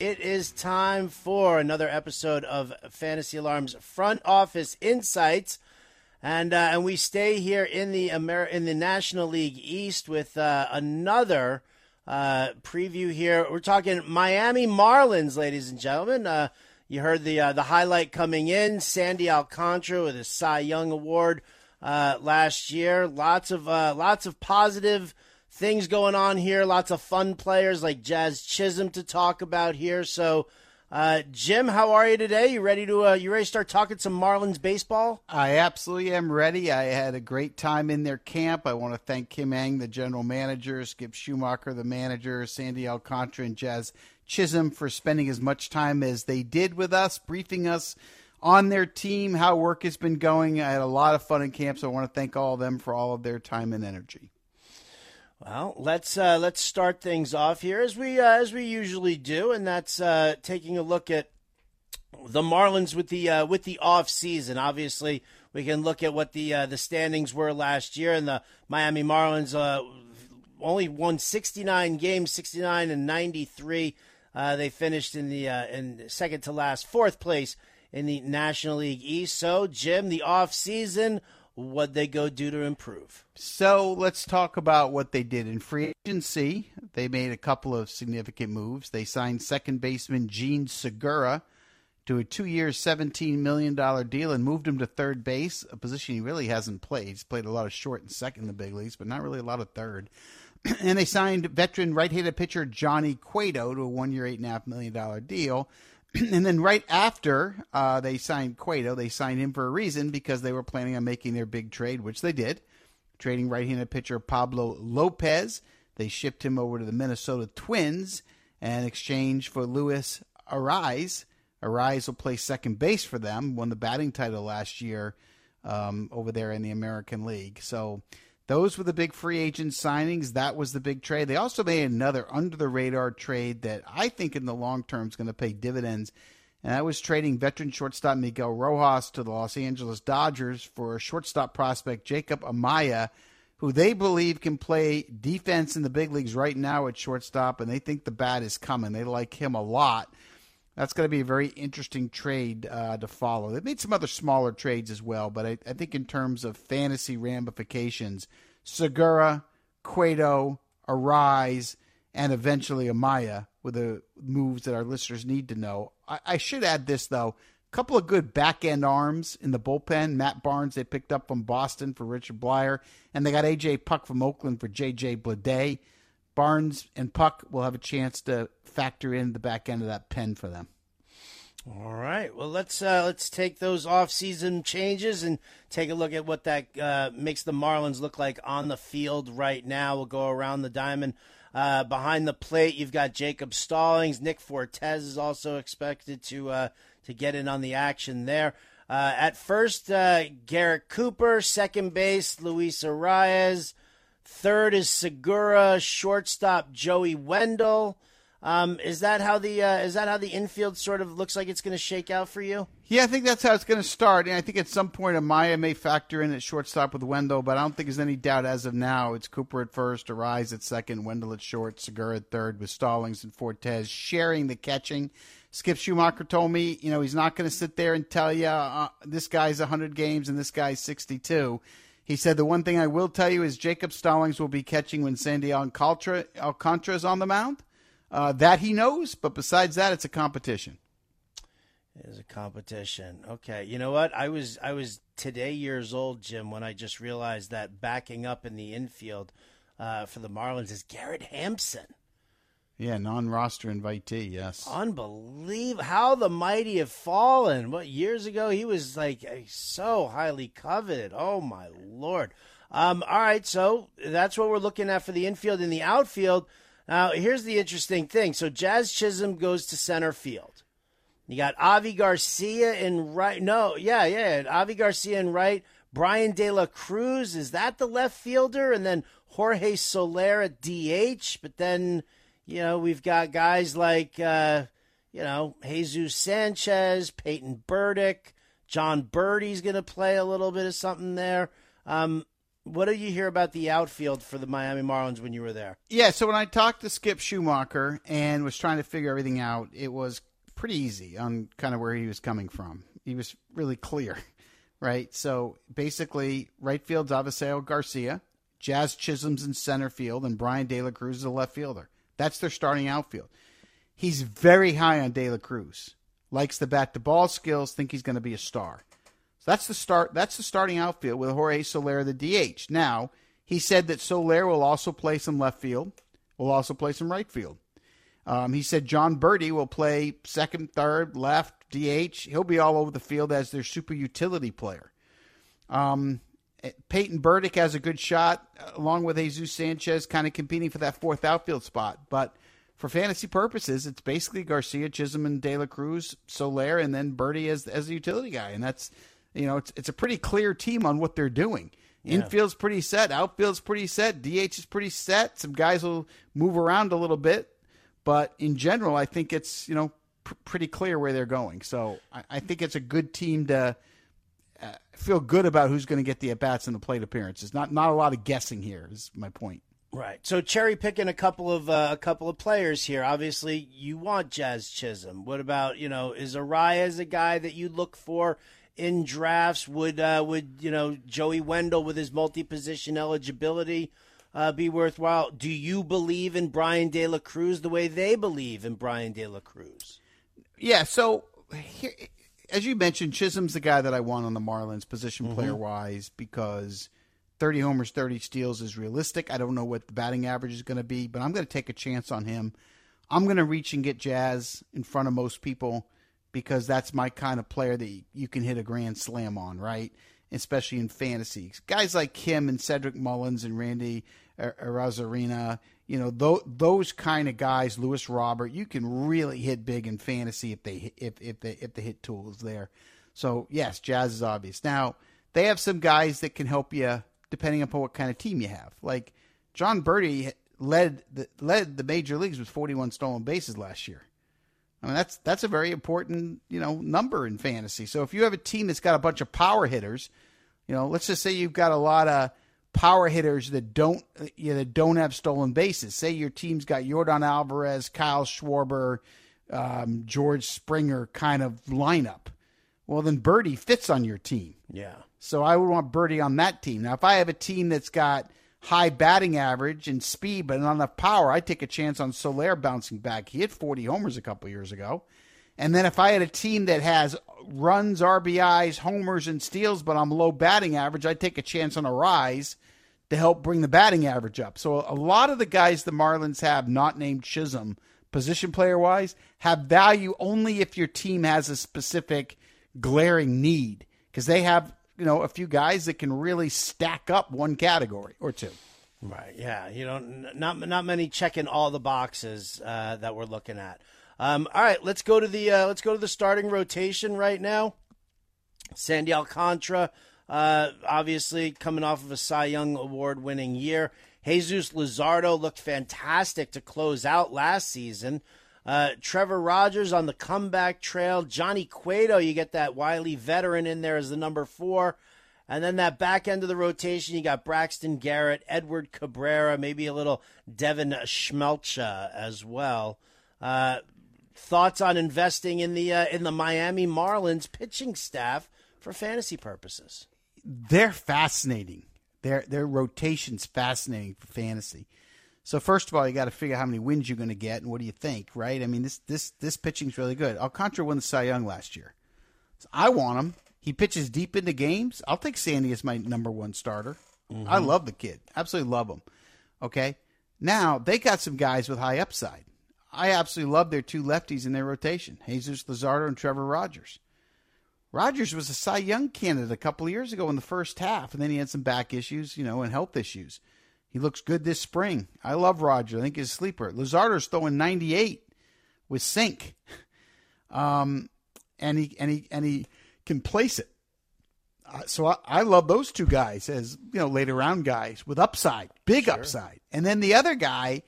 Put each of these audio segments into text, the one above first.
It is time for another episode of Fantasy Alarms Front Office Insights, and uh, and we stay here in the Amer- in the National League East with uh, another uh, preview here. We're talking Miami Marlins, ladies and gentlemen. Uh, you heard the uh, the highlight coming in: Sandy Alcantara with a Cy Young Award uh, last year. Lots of lots of positive things going on here. Lots of fun players like Jazz Chisholm to talk about here. So, uh, Jim, how are you today? You ready to uh, you ready to start talking some Marlins baseball? I absolutely am ready. I had a great time in their camp. I want to thank Kim Ng, the general manager, Skip Schumaker, the manager, Sandy Alcantara, and Jazz Chisholm for spending as much time as they did with us, briefing us on their team, how work has been going. I had a lot of fun in camp, so I want to thank all of them for all of their time and energy. Well, let's uh, let's start things off here as we uh, as we usually do, and that's uh, taking a look at the Marlins with the uh, with the off season. Obviously, we can look at what the uh, the standings were last year, and the Miami Marlins uh, only won 69 games, 69 and 93. they finished in the in second to last, fourth place in the National League East. So, Jim, the off season what they go do to improve. So let's talk about what they did in free agency. They made a couple of significant moves. They signed second baseman Jean Segura to a two-year, $17 million deal and moved him to third base, a position he really hasn't played. He's played a lot of short and second in the big leagues, but not really a lot of third. and they signed veteran right-handed pitcher Johnny Cueto to a one-year, $8.5 million deal. and then right after uh, they signed Cueto, they signed him for a reason because they were planning on making their big trade, which they did, trading right-handed pitcher Pablo Lopez. They shipped him over to the Minnesota Twins in exchange for Luis Arraez. Arraez will play second base for them, won the batting title last year um, over there in the American League. So those were the big free agent signings. That was the big trade. They also made another under the radar trade that I think in the long term is going to pay dividends. And that was trading veteran shortstop Miguel Rojas to the Los Angeles Dodgers for shortstop prospect Jacob Amaya, who they believe can play defense in the big leagues right now at shortstop, and they think the bat is coming. They like him a lot. That's going to be a very interesting trade uh, to follow. They made some other smaller trades as well, but I, I think in terms of fantasy ramifications, Segura, Cueto, Arraez, and eventually Amaya were the moves that our listeners need to know. I, I should add this, though. A couple of good back end arms in the bullpen. Matt Barnes, they picked up from Boston for Richard Bleier, and they got A.J. Puk from Oakland for J.J. Bleday. Barnes and Puk will have a chance to factor in the back end of that pen for them. All right. Well, let's uh, let's take those off-season changes and take a look at what that uh, makes the Marlins look like on the field right now. We'll go around the diamond. Uh, behind the plate, you've got Jacob Stallings. Nick Fortes is also expected to uh, to get in on the action there. Uh, at first, uh, Garrett Cooper. Second base, Luis Arraez. Third is Segura. Shortstop, Joey Wendle. Um, is that how the uh, is that how the infield sort of looks like it's going to shake out for you? Yeah, I think that's how it's going to start. And I think at some point Amaya may factor in at shortstop with Wendle, but I don't think there's any doubt as of now. It's Cooper at first, Arraez at second, Wendle at short, Segura at third, with Stallings and Fortes sharing the catching. Skip Schumaker told me, you know, he's not going to sit there and tell you uh, this guy's 100 games and this guy's 62. He said the one thing I will tell you is Jacob Stallings will be catching when Sandy Alcantara, Alcantara is on the mound. Uh, that he knows, but besides that, it's a competition. It is a competition. Okay, you know what? I was I was today years old, Jim, when I just realized that backing up in the infield uh, for the Marlins is Garrett Hampson. Yeah, non-roster invitee. Yes, unbelievable how the mighty have fallen. What years ago he was like so highly coveted. Oh my lord! Um, all right, so that's what we're looking at for the infield. In the outfield, now, here's the interesting thing. So Jazz Chisholm goes to center field. You got Avi Garcia in right. No, yeah, yeah. Avi Garcia in right. Bryan De La Cruz, is that the left fielder? And then Jorge Soler at DH. But then, you know, we've got guys like, uh, you know, Jesus Sanchez, Peyton Burdick, Jon Berti's going to play a little bit of something there. Um, What did you hear about the outfield for the Miami Marlins when you were there? Yeah, so when I talked to Skip Schumaker and was trying to figure everything out, it was pretty easy on kind of where he was coming from. He was really clear, right? So basically, right field's Avisail Garcia, Jazz Chisholm's in center field, and Bryan De La Cruz is a left fielder. That's their starting outfield. He's very high on De La Cruz. Likes the bat to ball skills, think he's going to be a star. So that's the start. That's the starting outfield with Jorge Soler, the DH. Now he said that Soler will also play some left field, will also play some right field. Um, he said Jon Berti will play second, third, left, DH. He'll be all over the field as their super utility player. Um, Peyton Burdick has a good shot, along with Jesus Sanchez, kind of competing for that fourth outfield spot. But for fantasy purposes, it's basically Garcia, Chisholm, and De La Cruz, Soler, and then Berti as as the utility guy, and that's you know it's it's a pretty clear team on what they're doing. Yeah. Infield's pretty set, outfield's pretty set, DH is pretty set. Some guys will move around a little bit, but in general, I think it's you know pr- pretty clear where they're going. So I, I think it's a good team to feel good about who's going to get the at bats and the plate appearances. Not not a lot of guessing here is my point. Right. So cherry picking a couple of uh, a couple of players here. Obviously, you want Jazz Chisholm. What about you know is Arraez a guy that you look for in drafts? Would uh, would you know Joey Wendle with his multi position eligibility uh, be worthwhile? Do you believe in Bryan De La Cruz the way they believe in Bryan De La Cruz? Yeah. So here, as you mentioned, Chisholm's the guy that I want on the Marlins, position mm-hmm. player wise, because 30 homers, 30 steals is realistic. I don't know what the batting average is going to be, but I'm going to take a chance on him. I'm going to reach and get Jazz in front of most people because that's my kind of player that you can hit a grand slam on, right? Especially in fantasy. Guys like Kim and Cedric Mullins and Randy Er, Arozarena, you know, th- those kind of guys, Luis Robert, you can really hit big in fantasy if they if if the if the hit tool is there. So yes, Jazz is obvious. Now they have some guys that can help you depending upon what kind of team you have. Like Jon Berti led the led the major leagues with 41 stolen bases last year. I mean that's that's a very important you know number in fantasy. So if you have a team that's got a bunch of power hitters, you know, let's just say you've got a lot of power hitters that don't you know, that don't have stolen bases. Say your team's got Yordan Alvarez, Kyle Schwarber, um, George Springer kind of lineup. Well, then Berti fits on your team. Yeah. So I would want Berti on that team. Now, if I have a team that's got high batting average and speed, but not enough power, I take a chance on Soler bouncing back. He hit 40 homers a couple years ago. And then if I had a team that has runs, RBIs, homers, and steals, but I'm low batting average, I take a chance on Arraez to help bring the batting average up. So a lot of the guys the Marlins have, not named Chisholm, position player wise, have value only if your team has a specific glaring need because they have you know a few guys that can really stack up one category or two. Right. Yeah. You know, not not many checking all the boxes uh, that we're looking at. Um, all right, let's go to the uh, let's go to the starting rotation right now. Sandy Alcantara, uh, obviously coming off of a Cy Young Award winning year. Jesus Luzardo looked fantastic to close out last season. Uh, Trevor Rogers on the comeback trail. Johnny Cueto, you get that wily veteran in there as the number four. And then that back end of the rotation, you got Braxton Garrett, Edward Cabrera, maybe a little Devin Smeltzer as well. Uh, thoughts on investing in the uh, in the Miami Marlins pitching staff for fantasy purposes? They're fascinating. Their their rotation's fascinating for fantasy. So first of all, you got to figure out how many wins you're going to get, and what do you think, right? I mean, this this this pitching's really good. Alcantara won the Cy Young last year. So I want him. He pitches deep into games. I'll take Sandy as my number one starter. Mm-hmm. I love the kid. Absolutely love him. Okay. Now they got some guys with high upside. I absolutely love their two lefties in their rotation, Jesus Luzardo and Trevor Rogers. Rogers was a Cy Young candidate a couple of years ago in the first half, and then he had some back issues, you know, and health issues. He looks good this spring. I love Roger. I think he's a sleeper. Luzardo's throwing 98 with sink. Um, and he and he and he can place it. Uh, so I, I, love those two guys as you know later round guys with upside, big sure. upside. And then the other guy,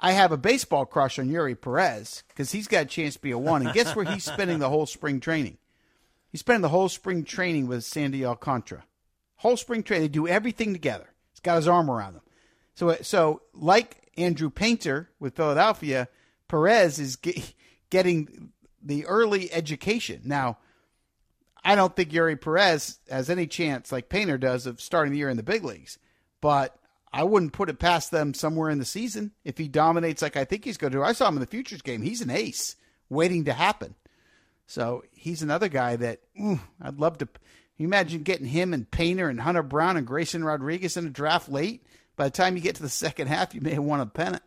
I have a baseball crush on Eury Perez because he's got a chance to be a one. And guess where he's spending the whole spring training? He's spending the whole spring training with Sandy Alcantara. Whole spring training, they do everything together. He's got his arm around them. So, uh, so like Andrew Painter with Philadelphia, Perez is ge- getting the early education. Now, I don't think Eury Perez has any chance, like Painter does, of starting the year in the big leagues. But I wouldn't put it past them somewhere in the season if he dominates like I think he's going to. I saw him in the futures game. He's an ace waiting to happen. So he's another guy that I'd love to. imagine getting him and Painter and Hunter Brown and Grayson Rodriguez in a draft late? By the time you get to the second half, you may have won a pennant.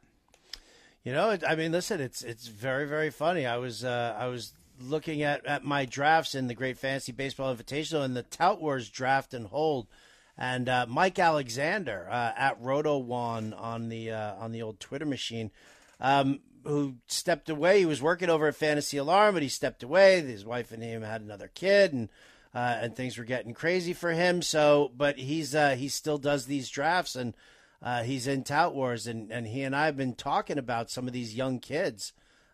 You know, I mean, listen, it's it's very very funny. I was uh, I was looking at, at my drafts in the Great Fantasy Baseball Invitational and the Tout Wars draft and hold, and uh, Mike Alexander uh, at RotoWan on the uh, on the old Twitter machine, um, who stepped away. He was working over at Fantasy Alarm, but he stepped away. His wife and him had another kid, and uh, and things were getting crazy for him. So, but he's uh, he still does these drafts and uh, he's in Tout Wars, and, and he and I have been talking about some of these young kids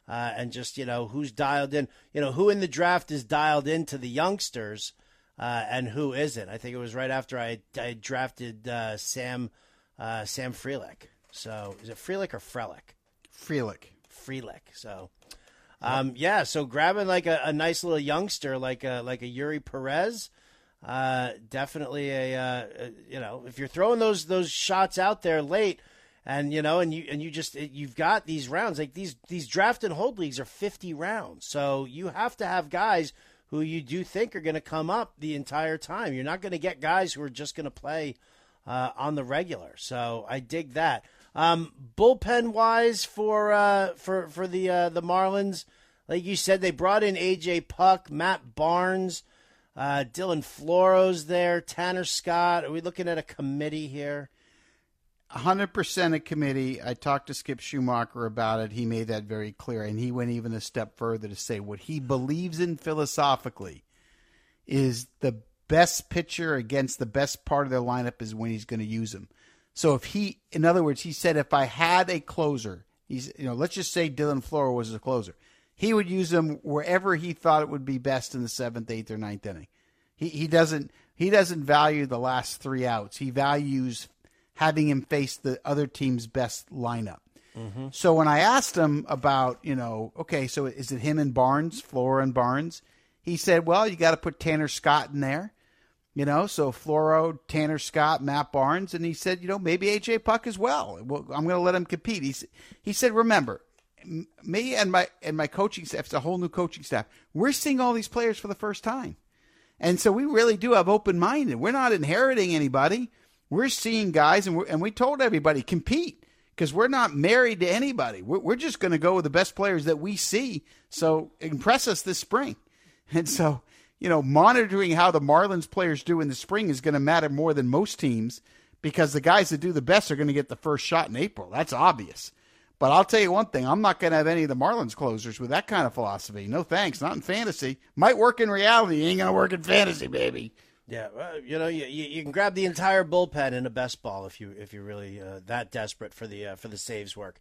uh, and just, you know, who's dialed in, you know, who in the draft is dialed into the youngsters uh, and who isn't. I think it was right after I, I drafted uh, Sam Sam Frelick. So is it Frelick or Frelick? Frelick. Frelick. So. Um, yeah, so grabbing like a, a, nice little youngster like a like a Eury Perez, uh, definitely a, uh, you know if you're throwing those those shots out there late and you know and you and you just you've got these rounds like these these draft and hold leagues are 50 rounds so you have to have guys who you do think are going to come up the entire time you're not going to get guys who are just going to play uh, on the regular so I dig that um, bullpen wise for uh, for for the uh, the Marlins like you said they brought in AJ Puk, Matt Barnes uh, Dylan Floro's there. Tanner Scott. Are we looking at a committee here? 100% a committee. I talked to Skip Schumaker about it. He made that very clear. And he went even a step further to say what he believes in philosophically is the best pitcher against the best part of their lineup is when he's going to use him. So if he, in other words, he said if I had a closer, he's, you know, let's just say Dylan Floro was a closer he would use him wherever he thought it would be best in the seventh, eighth, or ninth inning. He he doesn't he doesn't value the last three outs. He values having him face the other team's best lineup. Mm-hmm. So when I asked him about, you know, okay, so is it him and Barnes, Floro and Barnes? He said, well, you got to put Tanner Scott in there, you know, so Floro, Tanner Scott, Matt Barnes, and he said, you know, maybe AJ Puk as well. well I'm going to let him compete. He he said, remember, me and my and my coaching staff, it's a whole new coaching staff. We're seeing all these players for the first time, and so we really do have open minded. We're not inheriting anybody. We're seeing guys, and we and we told everybody compete because we're not married to anybody. We're, we're just going to go with the best players that we see. So impress us this spring, and so you know monitoring how the Marlins players do in the spring is going to matter more than most teams because the guys that do the best are going to get the first shot in April. That's obvious. But I'll tell you one thing: I'm not going to have any of the Marlins closers with that kind of philosophy. No thanks. Not in fantasy. Might work in reality. Ain't going to work in fantasy, baby. Yeah, well, you know, you, you can grab the entire bullpen in a best ball if you if you're really uh, that desperate for the uh, for the saves work.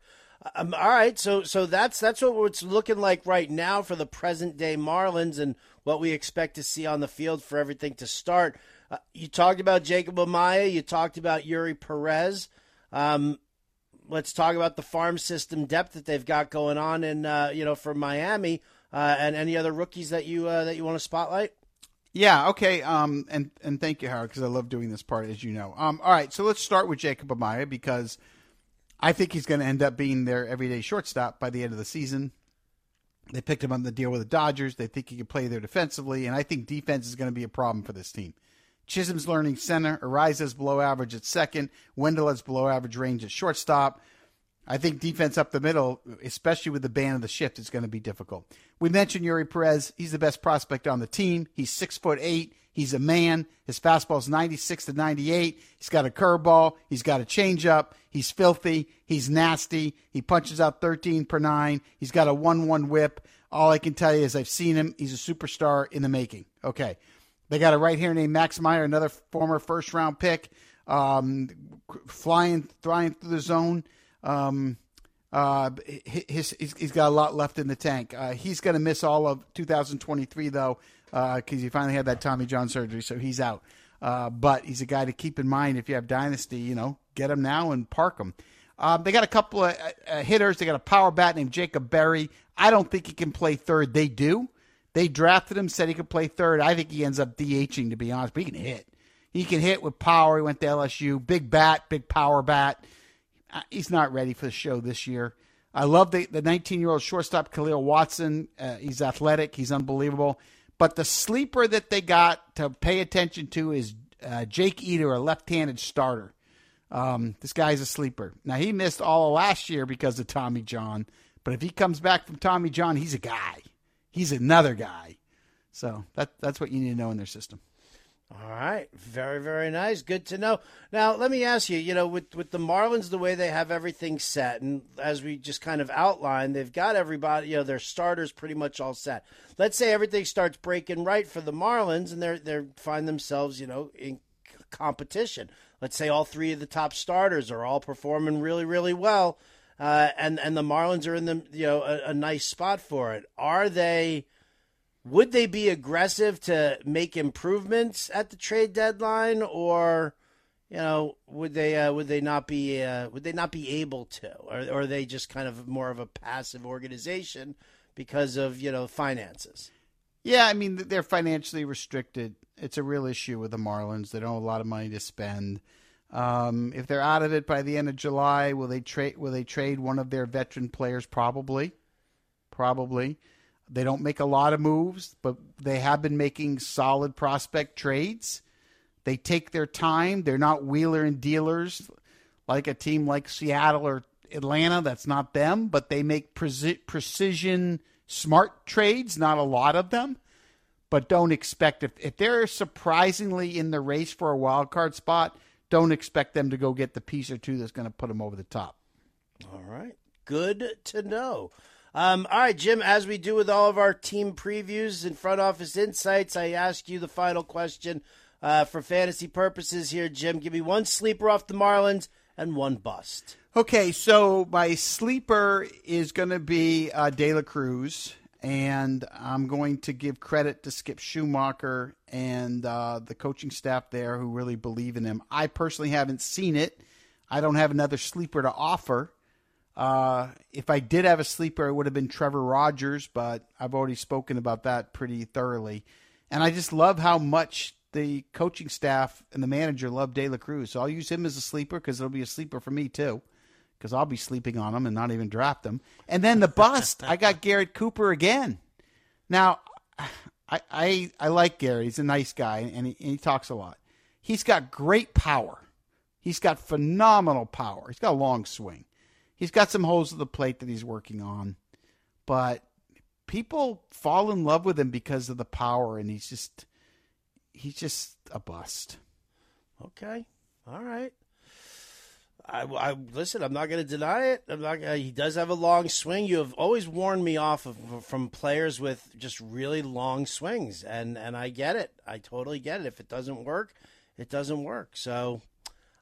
Um, all right, so so that's that's what it's looking like right now for the present day Marlins and what we expect to see on the field for everything to start. Uh, you talked about Jacob Amaya. You talked about Eury Perez. Um, let's talk about the farm system depth that they've got going on, and uh, you know, for Miami uh, and any other rookies that you uh, that you want to spotlight. Yeah. Okay. Um. And and thank you, Howard, because I love doing this part, as you know. Um. All right. So let's start with Jacob Amaya because I think he's going to end up being their everyday shortstop by the end of the season. They picked him up on the deal with the Dodgers. They think he can play there defensively, and I think defense is going to be a problem for this team. Chisholm's learning center. Arraez's below average at second. Wendle has below average range at shortstop. I think defense up the middle, especially with the ban of the shift, is going to be difficult. We mentioned Eury Perez. He's the best prospect on the team. He's six foot eight. He's a man. His fastball is 96 to 98. He's got a curveball. He's got a changeup. He's filthy. He's nasty. He punches out 13 per nine. He's got a 1 1 whip. All I can tell you is I've seen him. He's a superstar in the making. Okay. They got a right here named Max Meyer, another former first round pick, um, flying, flying through the zone. Um, uh, his, he's got a lot left in the tank. Uh, he's going to miss all of 2023 though, because uh, he finally had that Tommy John surgery, so he's out. Uh, but he's a guy to keep in mind if you have dynasty. You know, get him now and park him. Um, they got a couple of uh, uh, hitters. They got a power bat named Jacob Berry. I don't think he can play third. They do. They drafted him, said he could play third. I think he ends up DHing, to be honest, but he can hit. He can hit with power. He went to LSU. Big bat, big power bat. He's not ready for the show this year. I love the 19 year old shortstop Kahlil Watson. Uh, he's athletic. He's unbelievable. But the sleeper that they got to pay attention to is uh, Jake Eder, a left handed starter. Um, this guy's a sleeper. Now, he missed all of last year because of Tommy John. But if he comes back from Tommy John, he's a guy. He's another guy. So that, that's what you need to know in their system. All right, very very nice. Good to know. Now, let me ask you. You know, with with the Marlins, the way they have everything set, and as we just kind of outlined, they've got everybody. You know, their starters pretty much all set. Let's say everything starts breaking right for the Marlins, and they're they find themselves, you know, in competition. Let's say all three of the top starters are all performing really really well, uh, and and the Marlins are in the you know a, a nice spot for it. Are they? Would they be aggressive to make improvements at the trade deadline, or you know, would they uh, would they not be uh, would they not be able to, or, or are they just kind of more of a passive organization because of you know finances? Yeah, I mean they're financially restricted. It's a real issue with the Marlins. They don't have a lot of money to spend. Um, if they're out of it by the end of July, will they trade? Will they trade one of their veteran players? Probably, probably. They don't make a lot of moves, but they have been making solid prospect trades. They take their time. They're not wheeler and dealers like a team like Seattle or Atlanta. That's not them, but they make precision, smart trades. Not a lot of them, but don't expect if, if they're surprisingly in the race for a wild card spot, don't expect them to go get the piece or two that's going to put them over the top. All right. Good to know. Um, all right, Jim, as we do with all of our team previews and front office insights, I ask you the final question uh, for fantasy purposes here, Jim. Give me one sleeper off the Marlins and one bust. Okay, so my sleeper is going to be uh, De La Cruz, and I'm going to give credit to Skip Schumaker and uh, the coaching staff there who really believe in him. I personally haven't seen it. I don't have another sleeper to offer. Uh, if I did have a sleeper, it would have been Trevor Rogers, but I've already spoken about that pretty thoroughly. And I just love how much the coaching staff and the manager love De La Cruz. So I'll use him as a sleeper because it'll be a sleeper for me too, because I'll be sleeping on him and not even draft him. And then the bust, I got Garrett Cooper again. Now, I, I, I like Gary. He's a nice guy and he, and he talks a lot. He's got great power. He's got phenomenal power. He's got a long swing he's got some holes to the plate that he's working on, but people fall in love with him because of the power, and he's just he's just a bust. Okay, all right. I, I listen. I'm not going to deny it. I'm not. Uh, he does have a long swing. You have always warned me off of from players with just really long swings, and and I get it. I totally get it. If it doesn't work, it doesn't work. So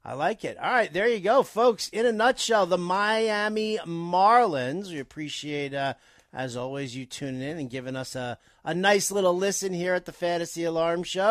I like it. All right, there you go, folks. In a nutshell, the Miami Marlins. We appreciate, uh, as always, you tuning in and giving us a, a nice little listen here at the Fantasy Alarm Show.